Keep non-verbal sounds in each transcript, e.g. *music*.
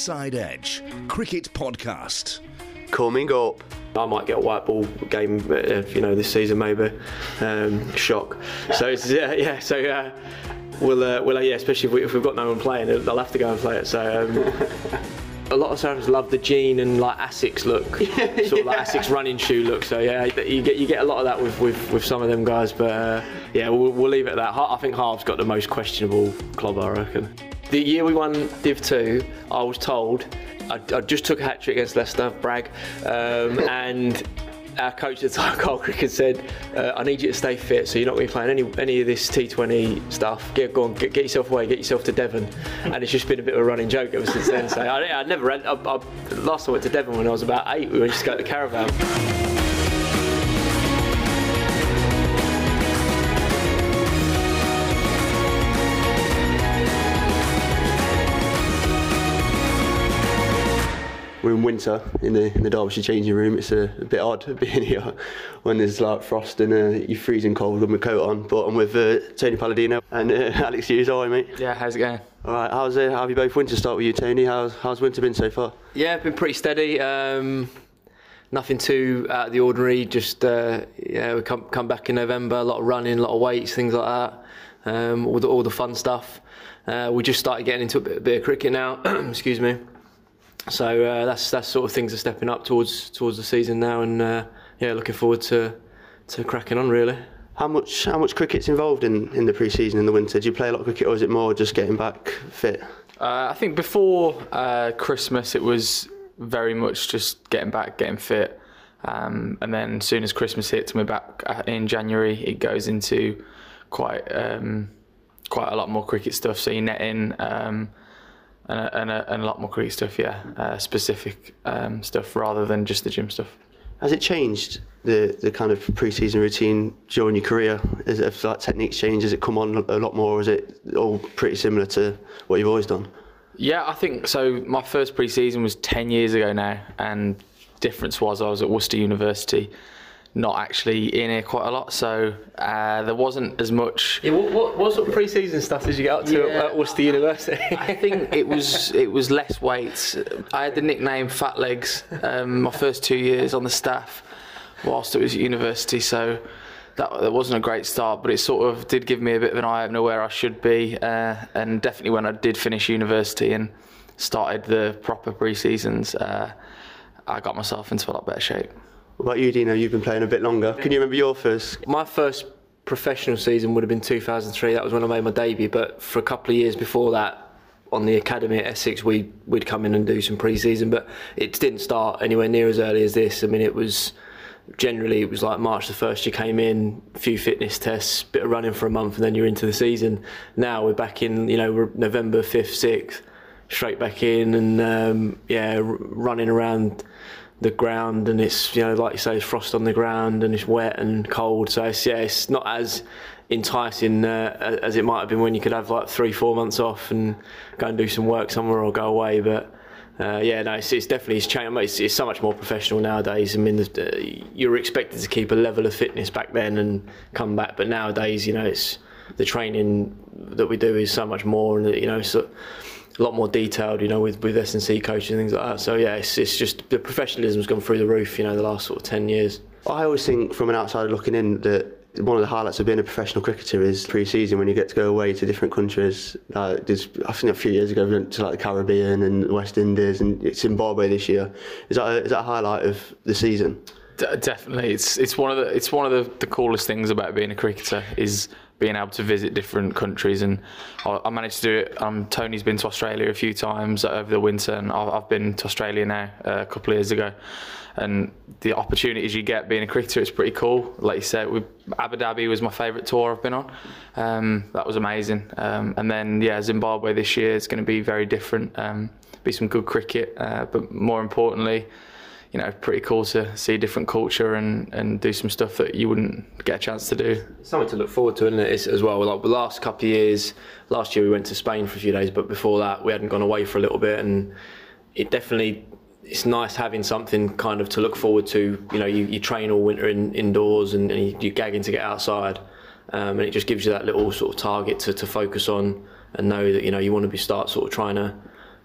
Inside Edge Cricket Podcast. Coming up. I might get a white ball game, uh, you know, this season maybe. Um, shock. So it's, yeah, yeah. So uh, we'll, uh, we'll, uh, yeah, especially if, we, if we've got no one playing, they'll have to go and play it. So. Um, a lot of Southerners love the jean and like Asics look, *laughs* sort of like Asics running shoe look. So yeah, you get you get a lot of that with with, with some of them guys. But uh, yeah, we'll, we'll leave it at that. I think Harve's got the most questionable club, I reckon. The year we won Div 2, I was told I, I just took a hat trick against Leicester, brag, um, *laughs* and our coach at the time, *laughs* Karl Krikken, said, uh, "I need you to stay fit, so you're not going to be playing any any of this T20 stuff. Get go on, get, get, yourself away, get yourself to Devon." And it's just been a bit of a running joke ever since then. So I, I never, I, I, last I went to Devon when I was about eight, we were just going to the caravan. We're in winter in the in the Derbyshire changing room. It's a, a bit odd *laughs* being here when there's like frost and uh, you're freezing cold with my coat on. But I'm with uh, Tony Palladino and uh, *laughs* Alex Hughes. How are you, mate? Yeah, how's it going? All right. How's uh, how have you both winter start with you, Tony? How's how's winter been so far? Yeah, been pretty steady. Um, nothing too out of the ordinary. Just uh, yeah, we come come back in November. A lot of running, a lot of weights, things like that. Um, all the all the fun stuff. Uh, we just started getting into a bit, a bit of cricket now. *clears throat* Excuse me so uh, that's that's sort of things are stepping up towards towards the season now, and uh, yeah, looking forward to to cracking on really. How much how much cricket's involved in, in the pre-season in the winter? Do you play a lot of cricket, or is it more just getting back fit? Uh, I think before uh, Christmas, it was very much just getting back, getting fit, um, and then as soon as Christmas hits and we're back uh, in January, it goes into quite um, quite a lot more cricket stuff. So you're netting. Um, and a, and a, and a lot more cricket stuff, yeah, uh, specific um, stuff rather than just the gym stuff. Has it changed the, the kind of pre-season routine during your career? Is it like techniques changed? Has it come on a lot more, or is it all pretty similar to what you've always done? Yeah, I think so. My first pre-season was ten years ago now, and difference was I was at Worcester University, not actually in here quite a lot, so uh, there wasn't as much. Yeah, what, what, what, sort of pre-season stuff did you get up to yeah, at Worcester University? *laughs* I think it was it was less weights. I had the nickname Fat Legs um, my first two years on the staff, whilst it was at university. So that, that wasn't a great start, but it sort of did give me a bit of an eye opener where I should be, uh, and definitely when I did finish university and started the proper pre-seasons, uh, I got myself into a lot better shape. What about you, Dino? You've been playing a bit longer. Can you remember your first? My first professional season would have been 2003. That was when I made my debut. But for a couple of years before that, on the academy at Essex, we we'd come in and do some pre-season, but it didn't start anywhere near as early as this. I mean, it was generally it was like March the first. You came in, a few fitness tests, bit of running for a month, and then you're into the season. Now we're back in, you know, November fifth, sixth, straight back in, and um, yeah, running around the ground and it's you know like you say it's frost on the ground and it's wet and cold so it's yeah it's not as enticing uh, as it might have been when you could have like three four months off and go and do some work somewhere or go away but uh, yeah, no, it's, it's, definitely it's changed. It's, it's, so much more professional nowadays. I mean, the, uh, you're expected to keep a level of fitness back then and come back, but nowadays, you know, it's the training that we do is so much more, and you know, so a lot more detailed, you know, with with S and C coaching and things like that. So yeah, it's it's just the professionalism's gone through the roof, you know, the last sort of ten years. I always think from an outsider looking in that one of the highlights of being a professional cricketer is pre-season when you get to go away to different countries. Like there's, I think a few years ago we went to like the Caribbean and West Indies and Zimbabwe this year. Is that a, is that a highlight of the season? D- definitely, it's it's one of the it's one of the, the coolest things about being a cricketer is being able to visit different countries and I, I managed to do it. Um, Tony's been to Australia a few times over the winter and I've, I've been to Australia now uh, a couple of years ago. And the opportunities you get being a cricketer it's pretty cool. Like you said we, Abu Dhabi was my favourite tour I've been on. Um, that was amazing. Um, and then yeah Zimbabwe this year is going to be very different. Um, be some good cricket uh, but more importantly you know, pretty cool to see a different culture and, and do some stuff that you wouldn't get a chance to do. Something to look forward to, isn't it? It's, as well. Like the last couple of years, last year we went to Spain for a few days, but before that we hadn't gone away for a little bit, and it definitely it's nice having something kind of to look forward to. You know, you, you train all winter in, indoors and, and you, are gagging to get outside, um, and it just gives you that little sort of target to, to focus on and know that you know you want to be start sort of trying to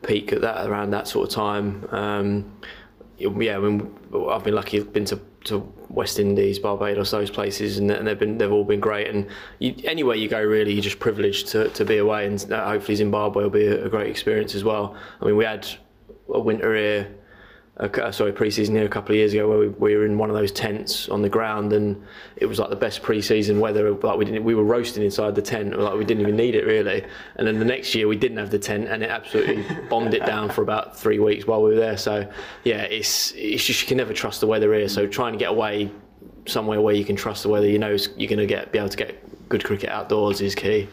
peak at that around that sort of time. Um, yeah, I mean, I've been lucky. I've been to, to West Indies, Barbados, those places, and, and they've been they've all been great. And you, anywhere you go, really, you're just privileged to, to be away. And uh, hopefully, Zimbabwe will be a, a great experience as well. I mean, we had a winter here a, sorry, pre-season here a couple of years ago where we, we, were in one of those tents on the ground and it was like the best pre-season weather. Like we didn't, we were roasting inside the tent. Like we didn't even need it really. And then the next year we didn't have the tent and it absolutely *laughs* bombed it down for about three weeks while we were there. So yeah, it's it's just you can never trust the weather here. So trying to get away somewhere where you can trust the weather, you know, you're going to get be able to get good cricket outdoors is key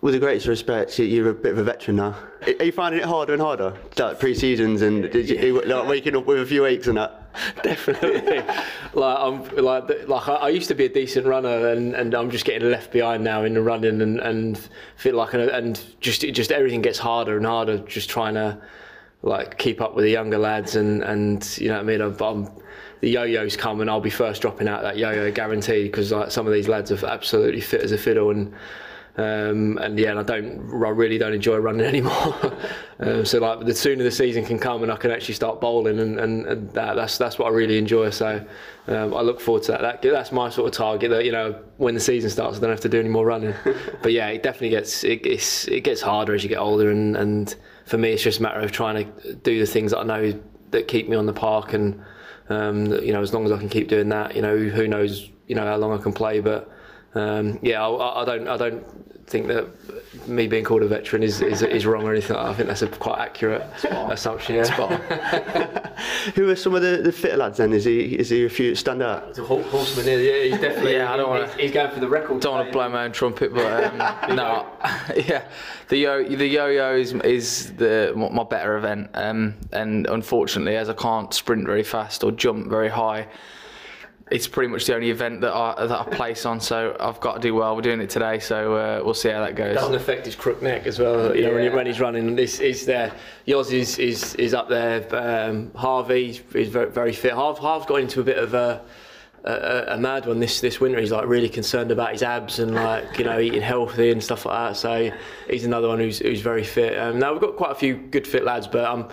with the greatest respect, you're a bit of a veteran now. Are you finding it harder and harder, like pre-seasons and did you, like waking up with a few aches and that? *laughs* Definitely. *laughs* like I'm like like I, used to be a decent runner and, and I'm just getting left behind now in the running and, and feel like and just just everything gets harder and harder. Just trying to like keep up with the younger lads and and you know what I mean. I'm, I'm the yo-yos come and I'll be first dropping out that yo-yo guaranteed because like some of these lads are absolutely fit as a fiddle and um, and yeah, and I don't, I really don't enjoy running *laughs* anymore. um, so like, the sooner the season can come and I can actually start bowling, and, and, and that, that's that's what I really enjoy. So um, I look forward to that. that. That's my sort of target. That you know, when the season starts, I don't have to do any more running. *laughs* but yeah, it definitely gets it, it gets harder as you get older, and, and for me, it's just a matter of trying to do the things that I know that keep me on the park, and um, you know, as long as I can keep doing that, you know, who knows, you know, how long I can play, but. Um, yeah, I, I, don't. I don't think that me being called a veteran is, is, is wrong or anything. I think that's a quite accurate assumption. Yeah. *laughs* Who are some of the, the fitter lads then? Is he is he a few stand out? It's a horseman here. Yeah, he's definitely. yeah, I don't want to. He's going for the record. Don't want to blow my own trumpet, but um, *laughs* *laughs* no, yeah, the yo the yo-yo is is the my better event, um, and unfortunately, as I can't sprint very fast or jump very high it's pretty much the only event that I that I place on. So I've got to do well. We're doing it today, so uh, we'll see how that goes. It doesn't affect his crook neck as well. You know when, he, when, he's running. This is there. Yours is is is up there. Um, Harvey is very, very fit. Harv Harv's got into a bit of a. A, a, mad one this this winter. He's like really concerned about his abs and like you know eating healthy and stuff like that. So he's another one who's who's very fit. Um, now we've got quite a few good fit lads, but um,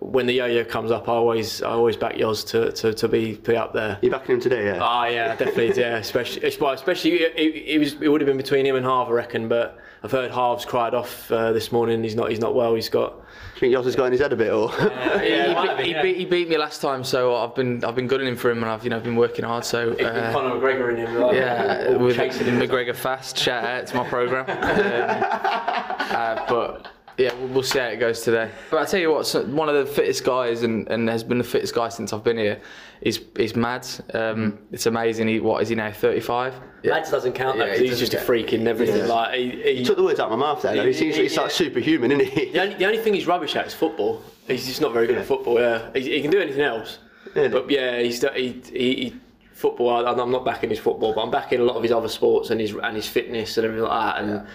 when the yo-yo comes up, I always I always back yours to, to, to be be up there. You backing him today, yeah? Oh yeah, definitely, yeah. Especially especially it, it, was it would have been between him and Harv, I reckon. But I've heard Harv's cried off uh, this morning. He's not he's not well. He's got. Do you think yours has got in his head a bit, or? Uh, yeah, he, he, beat, he, beat, me last time, so I've been I've been gunning him for him, and I've you know been working hard. So uh, Conor McGregor in him. Like, yeah, with McGregor fast. Shout out to my program. *laughs* Um, uh, but yeah, we'll see how it goes today. But I tell you what, one of the fittest guys, and, and has been the fittest guy since I've been here, is is Mads. Um, it's amazing. He, what is he now? Thirty five. Yeah. Mads doesn't count yeah, that he's just a freak in everything. Yeah. Like he, he, he, took the words out of my mouth there. He, he's, he's like superhuman, isn't he? The only, the only thing he's rubbish at is football. He's just not very good at football. Yeah, he, he can do anything else. But yeah, he's he, he, football. I, am not backing his football, but I'm backing a lot of his other sports and his and his fitness and everything like that. And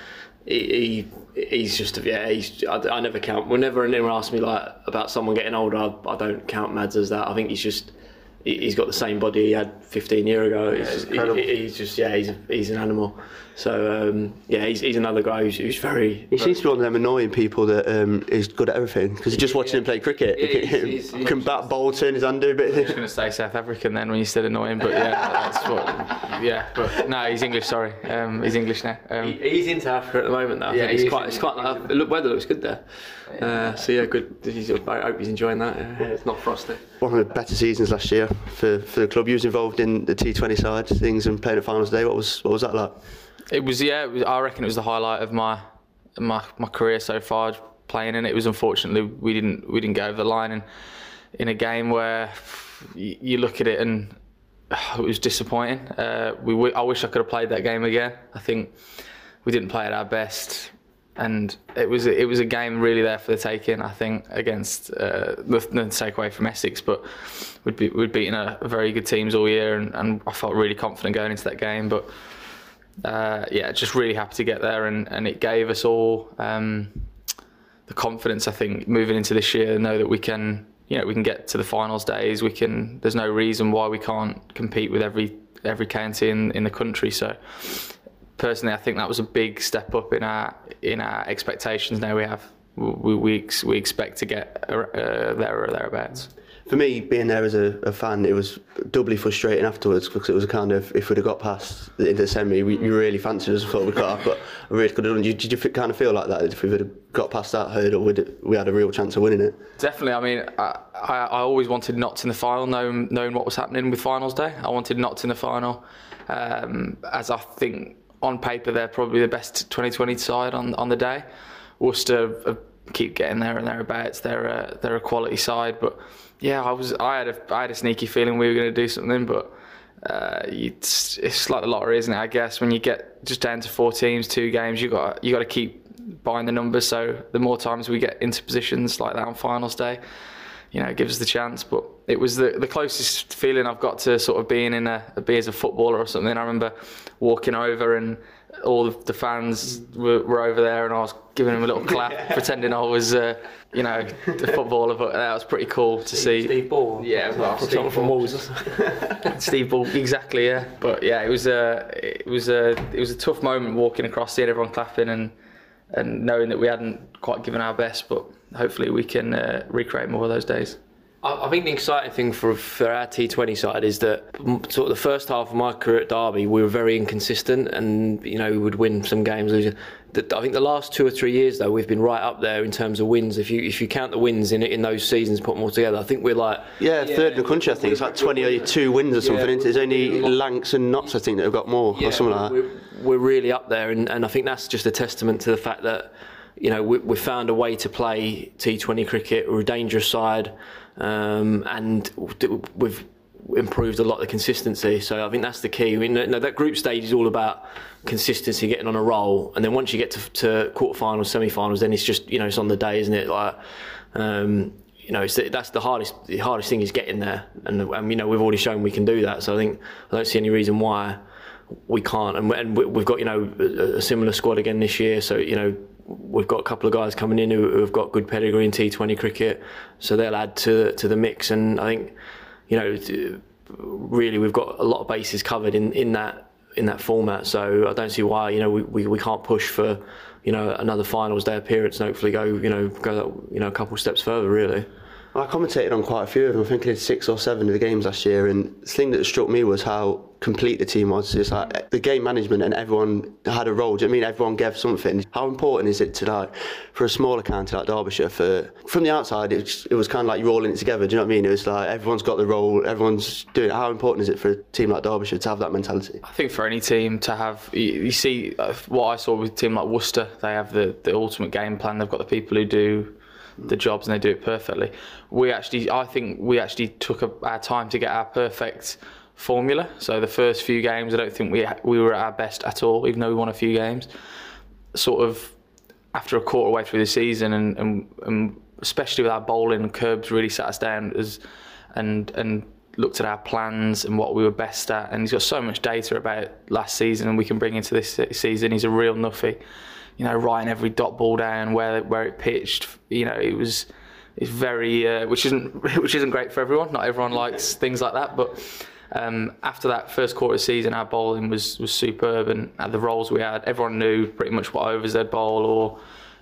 he, he's just yeah he's I, I, never count whenever anyone asks me like about someone getting older I, I, don't count Mads as that. I think he's just he's got the same body he had 15 years ago he's, yeah, he, he's just yeah he's he's an animal so um, yeah, he's, he's another guy who's, who's very. He seems to be one of them annoying people that um, is good at everything because just watching yeah. him play cricket, yeah, he can, he's, he's, can bat, bowl, turn his under a bit. I was going to say South African then when you said annoying, but yeah, that's what. Yeah, but no, he's English. Sorry, um, he's English now. Um, he, he's in South Africa at the moment though. Yeah, he's quite. It's quite. Like, look, weather looks good there. Uh, so yeah, good. I hope he's enjoying that. Yeah, it's not frosty. One of the better seasons last year for, for the club. You was involved in the T20 side things and playing at finals day. What was what was that like? It was yeah. It was, I reckon it was the highlight of my my my career so far playing, and it was unfortunately we didn't we didn't get over the line, and in a game where you look at it and *sighs* it was disappointing. Uh, we I wish I could have played that game again. I think we didn't play at our best, and it was it was a game really there for the taking. I think against uh, nothing to take away from Essex, but we'd be, we'd beaten a, a very good teams all year, and, and I felt really confident going into that game, but uh, yeah, just really happy to get there, and, and it gave us all um, the confidence. I think moving into this year, to know that we can, you know, we can get to the finals days. We can. There's no reason why we can't compete with every every county in, in the country. So personally, I think that was a big step up in our in our expectations. Now we have we we, we expect to get uh, there or thereabouts. For me, being there as a, a fan, it was doubly frustrating afterwards because it was a kind of if we'd have got past the, the semi, we, we really fancied us. Thought we'd got, but I really could have done. Did, did you kind of feel like that if we would have got past that hurdle, we'd, we had a real chance of winning it? Definitely. I mean, I, I, I always wanted Notts in the final, knowing knowing what was happening with finals day. I wanted Notts in the final, um, as I think on paper they're probably the best 2020 side on on the day. Worcester uh, keep getting there and thereabouts. They're a, they're a quality side, but yeah, I was I had a I had a sneaky feeling we were going to do something, but uh, it's it's like the lottery, isn't it? I guess when you get just down to four teams, two games, you got you got to keep buying the numbers. So the more times we get into positions like that on finals day, you know, it gives us the chance. But it was the the closest feeling I've got to sort of being in a, a be as a footballer or something. I remember walking over and all the fans were, were, over there, and I was giving them a little clap, *laughs* pretending I was, uh, you know, the footballer. But that was pretty cool to Steve, see. Steve Ball. Yeah, well, from, Steve from Ball. Wolves. *laughs* Steve Ball, exactly. Yeah, but yeah, it was a, it was a, it was a tough moment walking across, seeing everyone clapping, and and knowing that we hadn't quite given our best. But hopefully, we can uh, recreate more of those days. I think the exciting thing for, for our T20 side is that sort of the first half of my career at Derby, we were very inconsistent and, you know, we would win some games. I think the last two or three years, though, we've been right up there in terms of wins. If you if you count the wins in in those seasons, put them all together, I think we're like... Yeah, third in the country, I think. It's like 22 wins or something. Yeah, There's only Lancs and Notts, I think, that have got more yeah, or something like that. We're, we're really up there, and, and I think that's just a testament to the fact that, you know, we, we found a way to play T20 cricket. We're a dangerous side um, and we've improved a lot the consistency. So I think that's the key. I mean, that group stage is all about consistency, getting on a roll, and then once you get to, to quarterfinals, semi-finals, then it's just you know it's on the day, isn't it? Like. Um, you know, that's the hardest. The hardest thing is getting there, and, and you know we've already shown we can do that. So I think I don't see any reason why we can't. And, and we've got you know a, similar squad again this year. So you know we've got a couple of guys coming in who, have got good pedigree in T20 cricket, so they'll add to to the mix. And I think, you know, really we've got a lot of bases covered in, in that in that format. So I don't see why you know we, we, we can't push for you know another finals day appearance and hopefully go you know go you know a couple steps further really. I commentated on quite a few of them. I think I did six or seven of the games last year, and the thing that struck me was how complete the team was. It's like the game management and everyone had a role. Do you know I mean everyone gave something? How important is it to like for a smaller county like Derbyshire? For from the outside, it was, it was kind of like you're all in it together. Do you know what I mean? It was like everyone's got the role, everyone's doing. it. How important is it for a team like Derbyshire to have that mentality? I think for any team to have, you, you see uh, what I saw with a team like Worcester. They have the the ultimate game plan. They've got the people who do the jobs and they do it perfectly. We actually, I think we actually took a, our time to get our perfect formula. So the first few games, I don't think we we were at our best at all, even though we won a few games. Sort of after a quarter way through the season, and, and, and especially with our bowling, Kerbs really sat us down as and and looked at our plans and what we were best at. And he's got so much data about last season, and we can bring into this season. He's a real nuffy you know, writing every dot ball down where where it pitched. You know, it was it's very uh, which isn't *laughs* which isn't great for everyone. Not everyone likes things like that, but. Um, after that first quarter season, our bowling was, was superb, and the roles we had, everyone knew pretty much what overs they'd bowl, or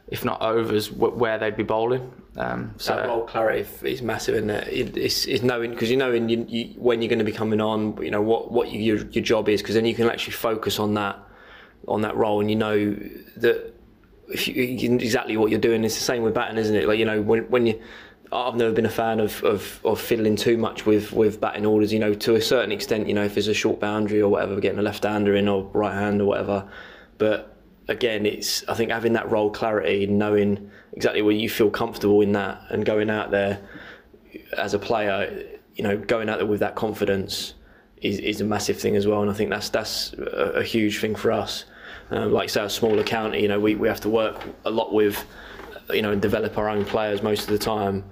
if not overs, where they'd be bowling. Um, so that role clarity is massive, isn't it? It's, it's knowing because you know you, you, when you're going to be coming on, you know what what your your job is, because then you can actually focus on that on that role, and you know that you, exactly what you're doing. It's the same with batting, isn't it? Like you know when when you. I've never been a fan of, of, of fiddling too much with, with batting orders. You know, to a certain extent, you know, if there's a short boundary or whatever, getting a left-hander in or right hand or whatever. But again, it's I think having that role clarity, and knowing exactly where you feel comfortable in that, and going out there as a player, you know, going out there with that confidence is, is a massive thing as well. And I think that's that's a, a huge thing for us. Um, like say a smaller county, you know, we, we have to work a lot with, you know, and develop our own players most of the time.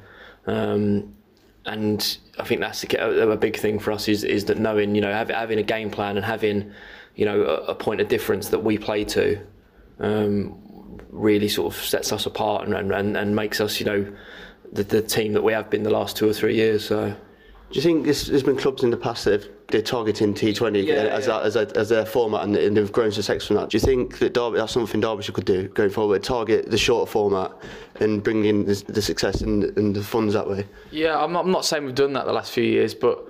Um, and I think that's a, a, big thing for us is is that knowing, you know, have, having a game plan and having, you know, a, a point of difference that we play to, um, really sort of sets us apart and, and, and makes us, you know, the, the team that we have been the last two or three years. So. Do you think there's, there's been clubs in the past that have, they're targeting T20 Yeah, as, yeah. As, a, as their format and, and they've grown success from that? Do you think that Derby, that's something Derbyshire could do going forward? Target the shorter format and bring in the, the success and, and the funds that way? Yeah, I'm not, I'm not saying we've done that the last few years, but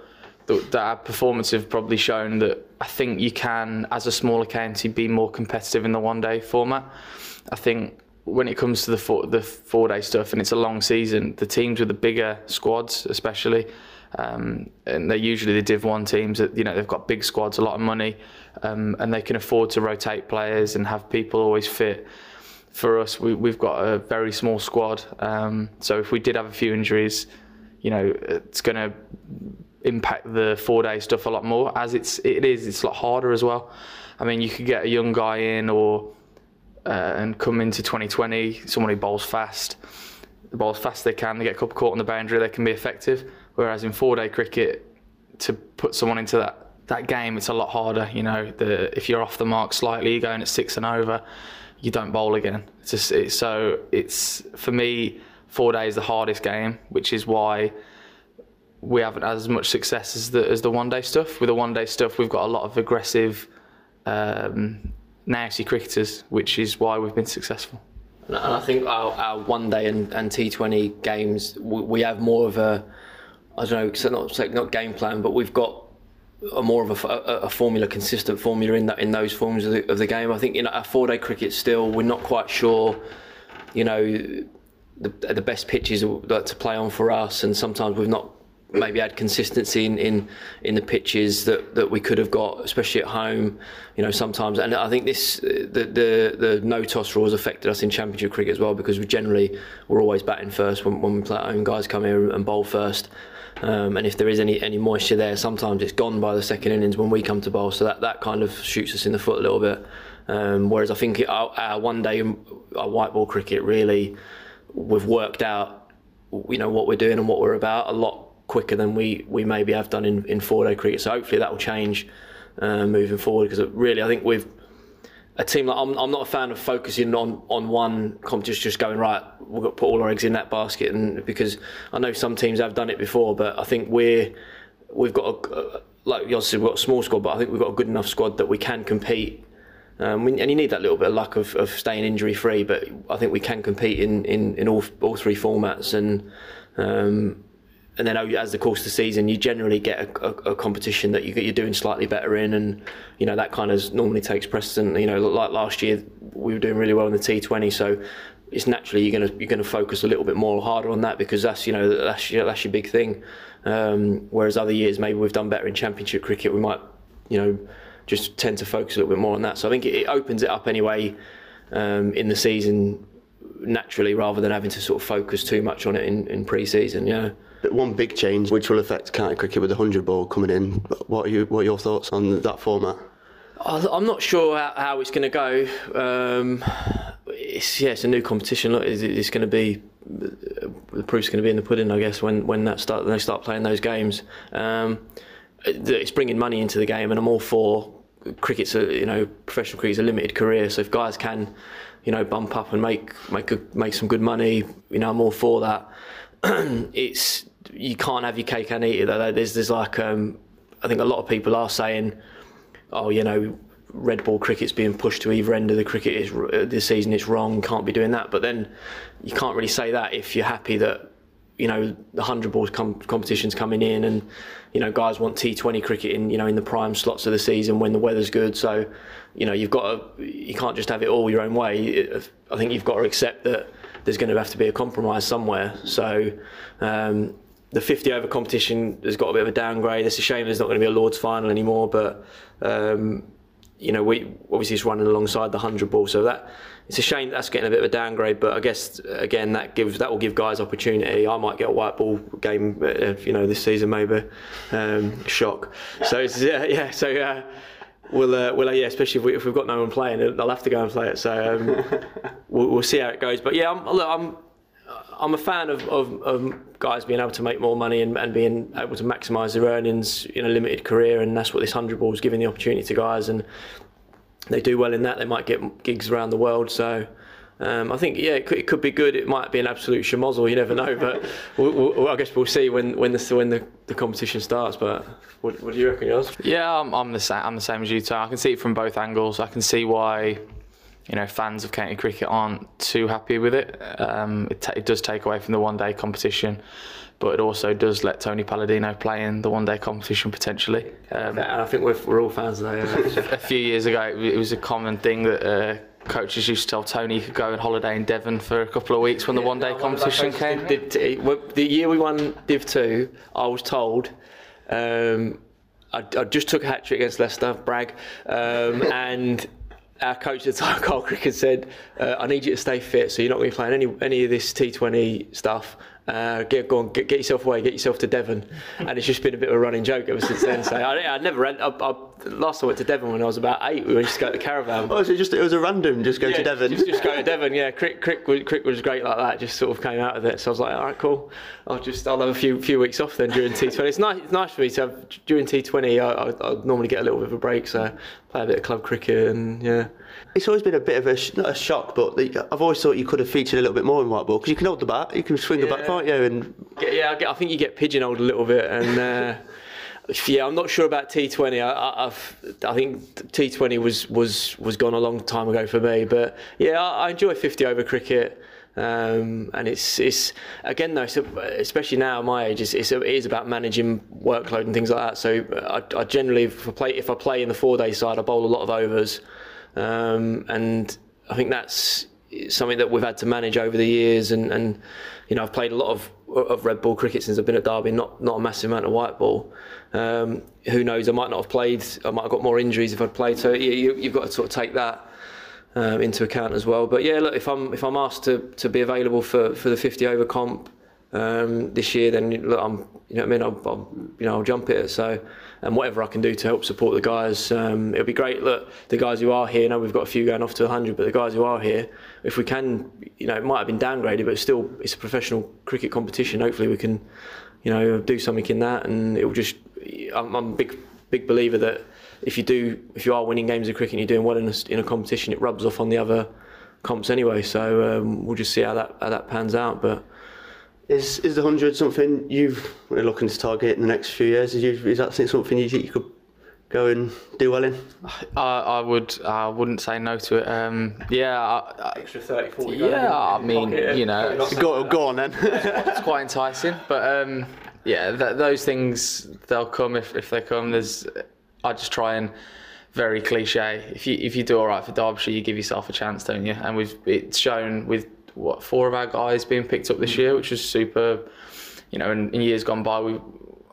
that that our performance have probably shown that I think you can, as a smaller county, be more competitive in the one-day format. I think when it comes to the four, the four-day stuff, and it's a long season, the teams with the bigger squads, especially, um, and they're usually the Div One teams that you know they've got big squads, a lot of money, um, and they can afford to rotate players and have people always fit for us, we, we've got a very small squad. Um, so if we did have a few injuries, you know, it's going to impact the four day stuff a lot more. As it's it is, it's a lot harder as well. I mean, you could get a young guy in or uh, and come into 2020, someone who bowls fast. The bowls fast they can, they get a couple caught on the boundary, they can be effective. Whereas in four day cricket, to put someone into that that game, it's a lot harder. You know, the if you're off the mark slightly, you're going at six and over, you don't bowl again. It's just it's, so it's for me, four days the hardest game, which is why we haven't had as much success as the as the one day stuff. With the one day stuff, we've got a lot of aggressive, um, nasty cricketers, which is why we've been successful. And I think our, our one day and, and T20 games, we, we have more of a, I don't know, so not say not game plan, but we've got a more of a formula, consistent formula in that in those forms of the, of the game. I think in our four day cricket still, we're not quite sure, you know, the, the best pitches to play on for us, and sometimes we've not maybe had consistency in, in, in the pitches that, that we could have got, especially at home. You know, sometimes, and I think this the the, the no toss rule has affected us in Championship cricket as well because we generally we're always batting first when, when we play at home. Guys come here and bowl first. Um, and if there is any, any moisture there, sometimes it's gone by the second innings when we come to bowl. So that, that kind of shoots us in the foot a little bit. Um, whereas I think our, our one day, our white ball cricket really, we've worked out, you know, what we're doing and what we're about a lot quicker than we, we maybe have done in, in four day cricket. So hopefully that will change uh, moving forward because really I think we've a team like I'm, I'm not a fan of focusing on, on one competition, just going right. We've got to put all our eggs in that basket, and because I know some teams have done it before, but I think we're we've got a, like obviously we've got a small squad, but I think we've got a good enough squad that we can compete. Um, and you need that little bit of luck of, of staying injury free, but I think we can compete in, in, in all all three formats, and um, and then as the course of the season, you generally get a, a, a competition that you, you're doing slightly better in, and you know that kind of normally takes precedent. You know, like last year, we were doing really well in the T20, so it's naturally you're gonna you're gonna focus a little bit more harder on that because that's you know that's your, that's your big thing. Um, whereas other years, maybe we've done better in Championship cricket, we might you know just tend to focus a little bit more on that. So I think it, it opens it up anyway um, in the season naturally, rather than having to sort of focus too much on it in, in pre-season. Yeah. One big change which will affect county cricket with the 100 ball coming in. What are, you, what are your thoughts on that format? I'm not sure how, how it's going to go. Um, it's, yeah, it's a new competition. Look, it's, it's going to be the proof's going to be in the pudding, I guess, when when that start when they start playing those games. Um, it's bringing money into the game, and I'm all for cricket's a you know professional cricket's a limited career. So if guys can, you know, bump up and make make a, make some good money, you know, I'm all for that. *clears throat* it's you can't have your cake and eat it. There's there's like um, I think a lot of people are saying oh, you know, red ball cricket's being pushed to either end of the cricket is uh, this season. It's wrong. Can't be doing that. But then you can't really say that if you're happy that you know the hundred balls com- competitions coming in and you know guys want T20 cricket in you know in the prime slots of the season when the weather's good. So you know you've got to you can't just have it all your own way. I think you've got to accept that there's going to have to be a compromise somewhere. So. Um, the 50 over competition has got a bit of a downgrade. It's a shame there's not going to be a Lord's final anymore, but um, you know, we obviously it's running alongside the 100 ball, so that it's a shame that's getting a bit of a downgrade. But I guess again that gives that will give guys opportunity. I might get a white ball game, uh, you know, this season maybe. Um, shock. So it's, yeah, yeah. So. Uh, We'll, uh, we'll, uh, yeah, especially if, we, we've got no one playing, they'll have to go and play it. So um, *laughs* we'll, we'll see how it goes. But yeah, I'm, look, I'm I'm a fan of, of, of guys being able to make more money and, and being able to maximise their earnings in a limited career, and that's what this hundred ball is giving the opportunity to guys, and they do well in that. They might get gigs around the world, so Um, I think yeah, it could, it could be good. It might be an absolute schmozzle. You never know, but *laughs* we'll, we'll, I guess we'll see when when the when the, the competition starts. But what, what do you reckon, yours? Yeah, I'm, I'm the same. I'm the same as you, Tom. I can see it from both angles. I can see why, you know, fans of county cricket aren't too happy with it. Um, it, it does take away from the one-day competition, but it also does let Tony Palladino play in the one-day competition potentially. Um, And I think we're, we're all fans of that. *laughs* a few years ago, it, it was a common thing that. Uh, Coaches used to tell Tony he could go on holiday in Devon for a couple of weeks when the one-day competition came. T- well, the year we won Div 2, I was told um, I, I just took a hat trick against Leicester, brag, um, and our coach at the time, Karl Krikken, said, uh, "I need you to stay fit, so you're not going to be playing any any of this T20 stuff. Uh, get go on, get, get yourself away, get yourself to Devon." And it's just been a bit of a running joke ever since then. So I, I never. I, I, last I went to Devon when I was about eight. We went just to go to the caravan. Oh, so just it was a random just go to Devon. Just, just go to Devon, yeah. Crick, Crick, was- Crick was great like that. Just sort of came out of it. So I was like, all right, cool. I'll just I'll have a few few weeks off then during T20. It's nice. It's nice for me to have during T20. I, I, I normally get a little bit of a break, so play a bit of club cricket and yeah. It's always been a bit of a sh- a shock, but the, I've always thought you could have featured a little bit more in white ball because you can hold the bat, you can swing the bat, Yeah. can't you? And Get- Yeah, I, get, I think you get pigeonholed a little bit, and uh, yeah, I'm not sure about T20. I, I've, I think T20 was was was gone a long time ago for me, but yeah, I, I enjoy 50 over cricket. Um, and it's it's again though, especially now at my age, it's, it's it is about managing workload and things like that. So I, I generally, if I play if I play in the four day side, I bowl a lot of overs, um, and I think that's something that we've had to manage over the years. And, and you know, I've played a lot of of red ball cricket since I've been at Derby, not not a massive amount of white ball. Um, who knows? I might not have played. I might have got more injuries if I'd played. So you, you've got to sort of take that um, into account as well. But yeah, look, if I'm if I'm asked to, to be available for, for the 50 over comp um, this year, then look, I'm you know I mean. I'll, I'll you know I'll jump it. So and whatever I can do to help support the guys, um, it'll be great. Look, the guys who are here, I know we've got a few going off to 100, but the guys who are here, if we can, you know, it might have been downgraded, but still, it's a professional cricket competition. Hopefully, we can, you know, do something in that, and it will just. I'm, I'm a big big believer that if you do, if you are winning games of cricket and you're doing well in a, in a competition, it rubs off on the other comps anyway. So um, we'll just see how that how that pans out. But is is the hundred something you've are looking to target in the next few years? Is, you, is that something you you could go and do well in? I, I would. I wouldn't say no to it. Um, yeah, I, I, extra 30, 40 yeah. I mean, you know, Go go on then. *laughs* it's quite enticing. But um, yeah, th- those things they'll come if, if they come. There's, I just try and very cliche. If you if you do all right for Derbyshire, you give yourself a chance, don't you? And we've it's shown with what four of our guys being picked up this year, which is super. You know, in, in years gone by, we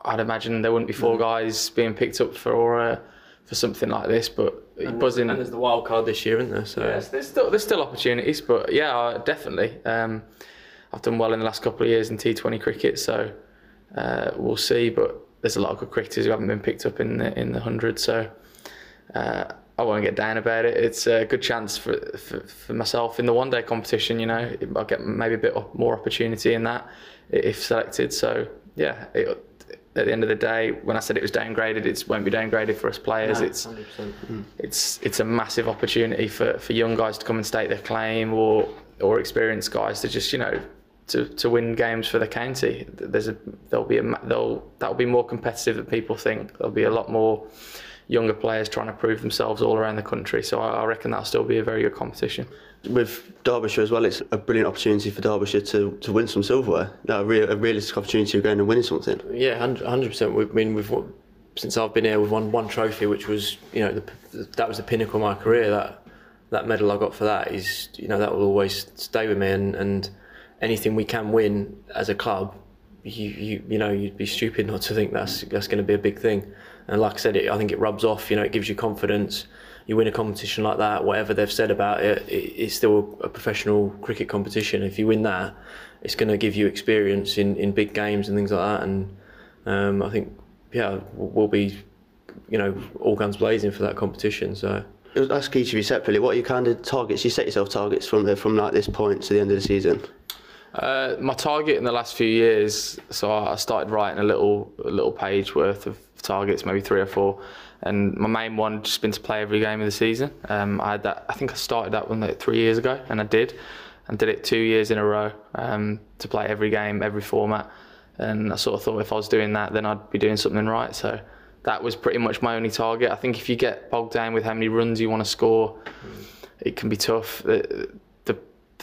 I'd imagine there wouldn't be four guys being picked up for uh, for something like this, but buzzing. And there's the wild card this year, isn't there? So Yes, there's still there's still opportunities, but yeah, definitely. Um, I've done well in the last couple of years in T20 cricket, so uh, we'll see. But there's a lot of good cricketers who haven't been picked up in the in the hundred, so uh, I won't get down about it. It's a good chance for, for for myself in the one day competition. You know, I'll get maybe a bit more opportunity in that if selected. So yeah. It, at the end of the day, when I said it was downgraded, it won't be downgraded for us players. it's 100%. it's it's a massive opportunity for, for young guys to come and state their claim or or experienced guys to just you know to, to win games for the county. There's a there'll be a they'll that'll be more competitive than people think. There'll be a lot more younger players trying to prove themselves all around the country. So I, I reckon that'll still be a very good competition. With Derbyshire as well, it's a brilliant opportunity for Derbyshire to, to win some silverware. No, a, real, a realistic opportunity of going and winning something. Yeah, hundred percent. I mean, we've won- since I've been here, we've won one trophy, which was you know the, that was the pinnacle of my career. That that medal I got for that is you know that will always stay with me. And, and anything we can win as a club, you you you know you'd be stupid not to think that's that's going to be a big thing. And like I said, it, I think it rubs off. You know, it gives you confidence. You win a competition like that, whatever they've said about it, it it's still a professional cricket competition. If you win that, it's going to give you experience in, in big games and things like that. And um, I think, yeah, we'll be, you know, all guns blazing for that competition. So ask each of you separately. What are your kind of targets? You set yourself targets from the, from like this point to the end of the season. Uh, my target in the last few years, so I started writing a little a little page worth of targets, maybe three or four, And my main one just been to play every game of the season. Um, I had that. I think I started that one like three years ago, and I did, and did it two years in a row um, to play every game, every format. And I sort of thought if I was doing that, then I'd be doing something right. So that was pretty much my only target. I think if you get bogged down with how many runs you want to score, it can be tough. The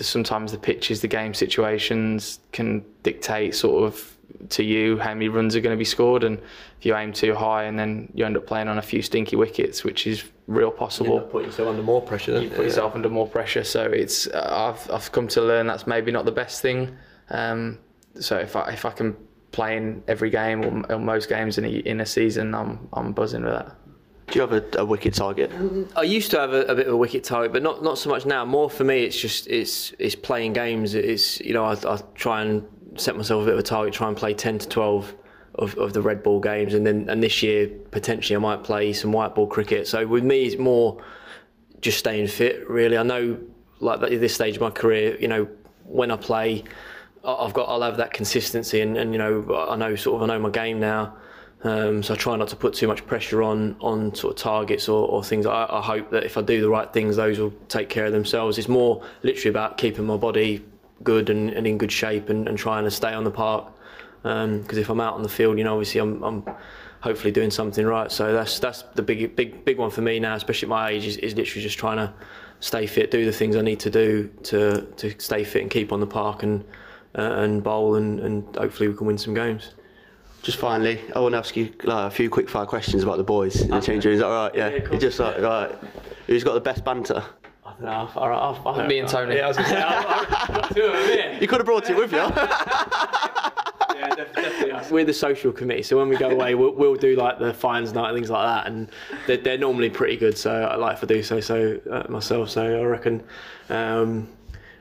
sometimes the pitches, the game situations can dictate sort of to you how many runs are going to be scored, and if you aim too high and then you end up playing on a few stinky wickets, which is real possible. You Put yourself under more pressure. You put yourself under more pressure. So it's uh, I've I've come to learn that's maybe not the best thing. Um, so if I if I can play in every game or, or most games in a, in a season, I'm I'm buzzing with that. You have a, a wicket target? I used to have a, a, bit of a wicked target, but not not so much now. More for me, it's just it's it's playing games. It's you know I, I try and set myself a bit of a target, try and play ten to twelve of, of the red ball games, and then and this year potentially I might play some white ball cricket. So with me, it's more just staying fit. Really, I know like at this stage of my career, you know, when I play, I've got I'll have that consistency, and, and you know I know sort of I know my game now. Um, so I try not to put too much pressure on on sort of targets or, or things. I, I, hope that if I do the right things, those will take care of themselves. It's more literally about keeping my body good and, and in good shape and, and, trying to stay on the park. Because um, if I'm out on the field, you know, obviously I'm, I'm, hopefully doing something right. So that's that's the big big big one for me now, especially at my age, is, is literally just trying to stay fit, do the things I need to do to to stay fit and keep on the park and uh, and bowl and, and hopefully we can win some games. Just finally, I want to ask you like, a few quick fire questions about the boys in the change room. Is that all right? Yeah. yeah just like, right. Who's got the best banter? I don't know. All right, I'll, I'll, Me and Tony. Yeah, I was going to say, I've got two of them here. *laughs* You could have brought it with you. *laughs* yeah, definitely. We're the social committee, so when we go away, we'll, we'll, do like the fines night and things like that, and they're, they're normally pretty good. So I like to do so so uh, myself. So I reckon. Um,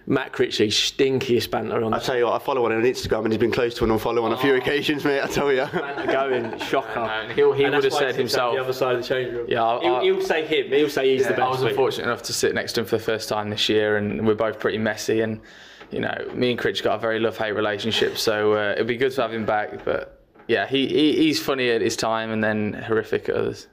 Matt Critchley, stinkiest banter on. I tell you what, I follow one on Instagram and he's been close to an unfollow on a few oh. occasions, mate. I tell you. Banter going, shocker. *laughs* No, he'll, he would have said himself. The other side of the change room. Yeah, I, he'll, he'll, say him. He'll say he's yeah, the best. I was unfortunate enough to sit next to him for the first time this year, and we're both pretty messy. And you know, me and Critch got a very love-hate relationship, so uh, it'd be good to have him back. But yeah, he, he he's funny at his time and then horrific at others.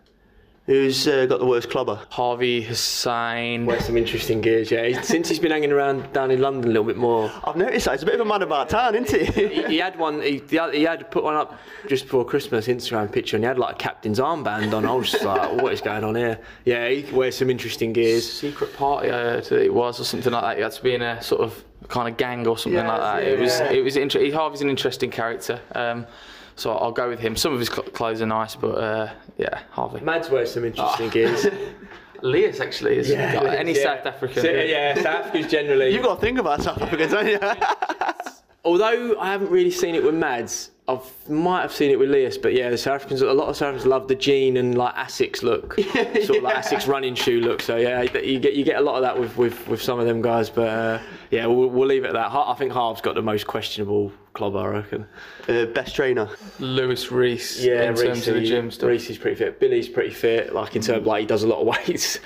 Who's uh, got the worst clobber? Harvey Hosein. Wears some interesting gears, yeah. Since he's been hanging around down in London a little bit more. I've noticed that. He's a bit of a man about town, isn't he? he, he had one, he, he had put one up just before Christmas, Instagram picture, and he had like a captain's armband on. I was just like, what is going on here? Yeah, he wears some interesting gears. Secret party, I heard it was, or something like that. He had to be in a sort of kind of gang or something like that. Yeah, it was, yeah. it was interesting. Harvey's an interesting character. Um, so I'll go with him. Some of his clothes are nice, but uh, yeah, Harvey. Mads wears some interesting oh. gears. *laughs* Lias actually is yeah, got, any yeah. South African. So, yeah, South Africans generally. You've got to think about South Africans, don't you? *laughs* Although I haven't really seen it with Mads, I might have seen it with Lias, but yeah, the South Africans, a lot of South Africans love the jean and like Asics look, *laughs* sort of like Asics running shoe look. So yeah, you get you get a lot of that with with, with some of them guys. But uh, yeah, we'll, we'll leave it at that. I think Harv's got the most questionable club, I reckon. Uh, best trainer, Luis Reece. Yeah, in Reece, terms of the gym stuff. Reece is pretty fit. Billy's pretty fit. Like in terms of like he does a lot of *laughs* weights.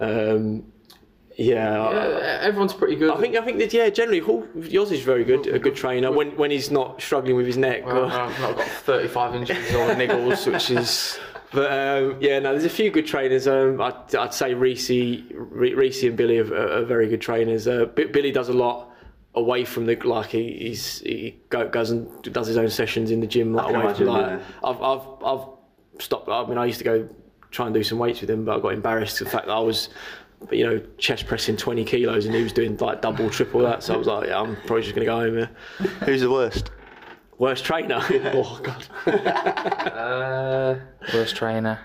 Um, yeah, yeah everyone's pretty good. I think I think that yeah, generally yours is very good, a good trainer when when he's not struggling with his neck. Well, I've not got 35 inches or niggles, which is. *laughs* But um, yeah, no, there's a few good trainers. Um, I'd, I'd, say Reece, Reece and Billy are, are very good trainers. Uh, Billy does a lot away from the like he he's, he goes and does his own sessions in the gym like away from like yeah. I've I've I've stopped. I mean, I used to go try and do some weights with him, but I got embarrassed the fact that I was you know, chest pressing 20 kilos and he was doing like double, triple that. So I was like, yeah, I'm probably just going to go home here. Who's the worst? Worst trainer? *laughs* oh, God. uh, worst trainer.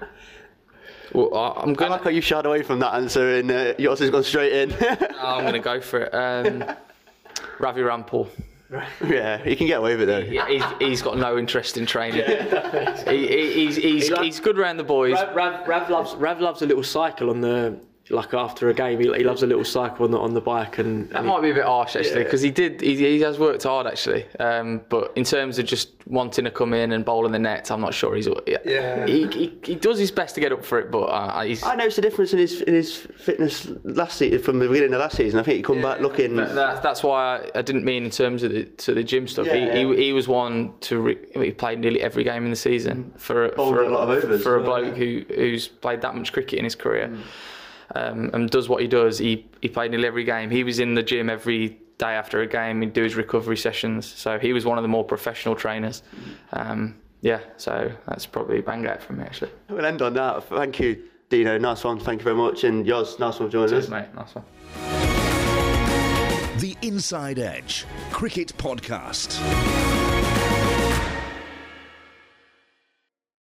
Well, I'm going. I like how you shied away from that answer, and uh, yours has gone straight in. *laughs* I'm going to go for it. Um, Ravi Rampaul. *laughs* Yeah, he can get away with it though. he's, he's got no interest in training. Yeah, he, he's, he's, he he's good around the boys. Rav, Rav, Rav, loves Rav loves a little cycle on the like after a game, he, he loves a little cycle on the on the bike, and, That and might be a bit harsh actually, Yeah. because he did. He, he has worked hard actually, um, but in terms of just wanting to come in and bowl in the net, I'm not sure he's. Yeah. He, he, he does his best to get up for it, but uh, he's. I noticed a difference in his in his fitness last season from the beginning of last season. I think he come back looking. That, that's why I, I didn't mean in terms of the to the gym stuff. Yeah, he, yeah. he he was one to re, he played nearly every game in the season for a, Bowled for a lot of overs for a as well, bloke who who's played that much cricket in his career. Um, and does what he does. He he played nearly every game. He was in the gym every day after a game. He'd do his recovery sessions. So he was one of the more professional trainers. Um, yeah, so that's probably bang out from me actually. We'll end on that. Thank you, Dino. Nice one. Thank you very much. And yours, nice one for joining Cheers, us. mate. Nice one. The Inside Edge Cricket Podcast.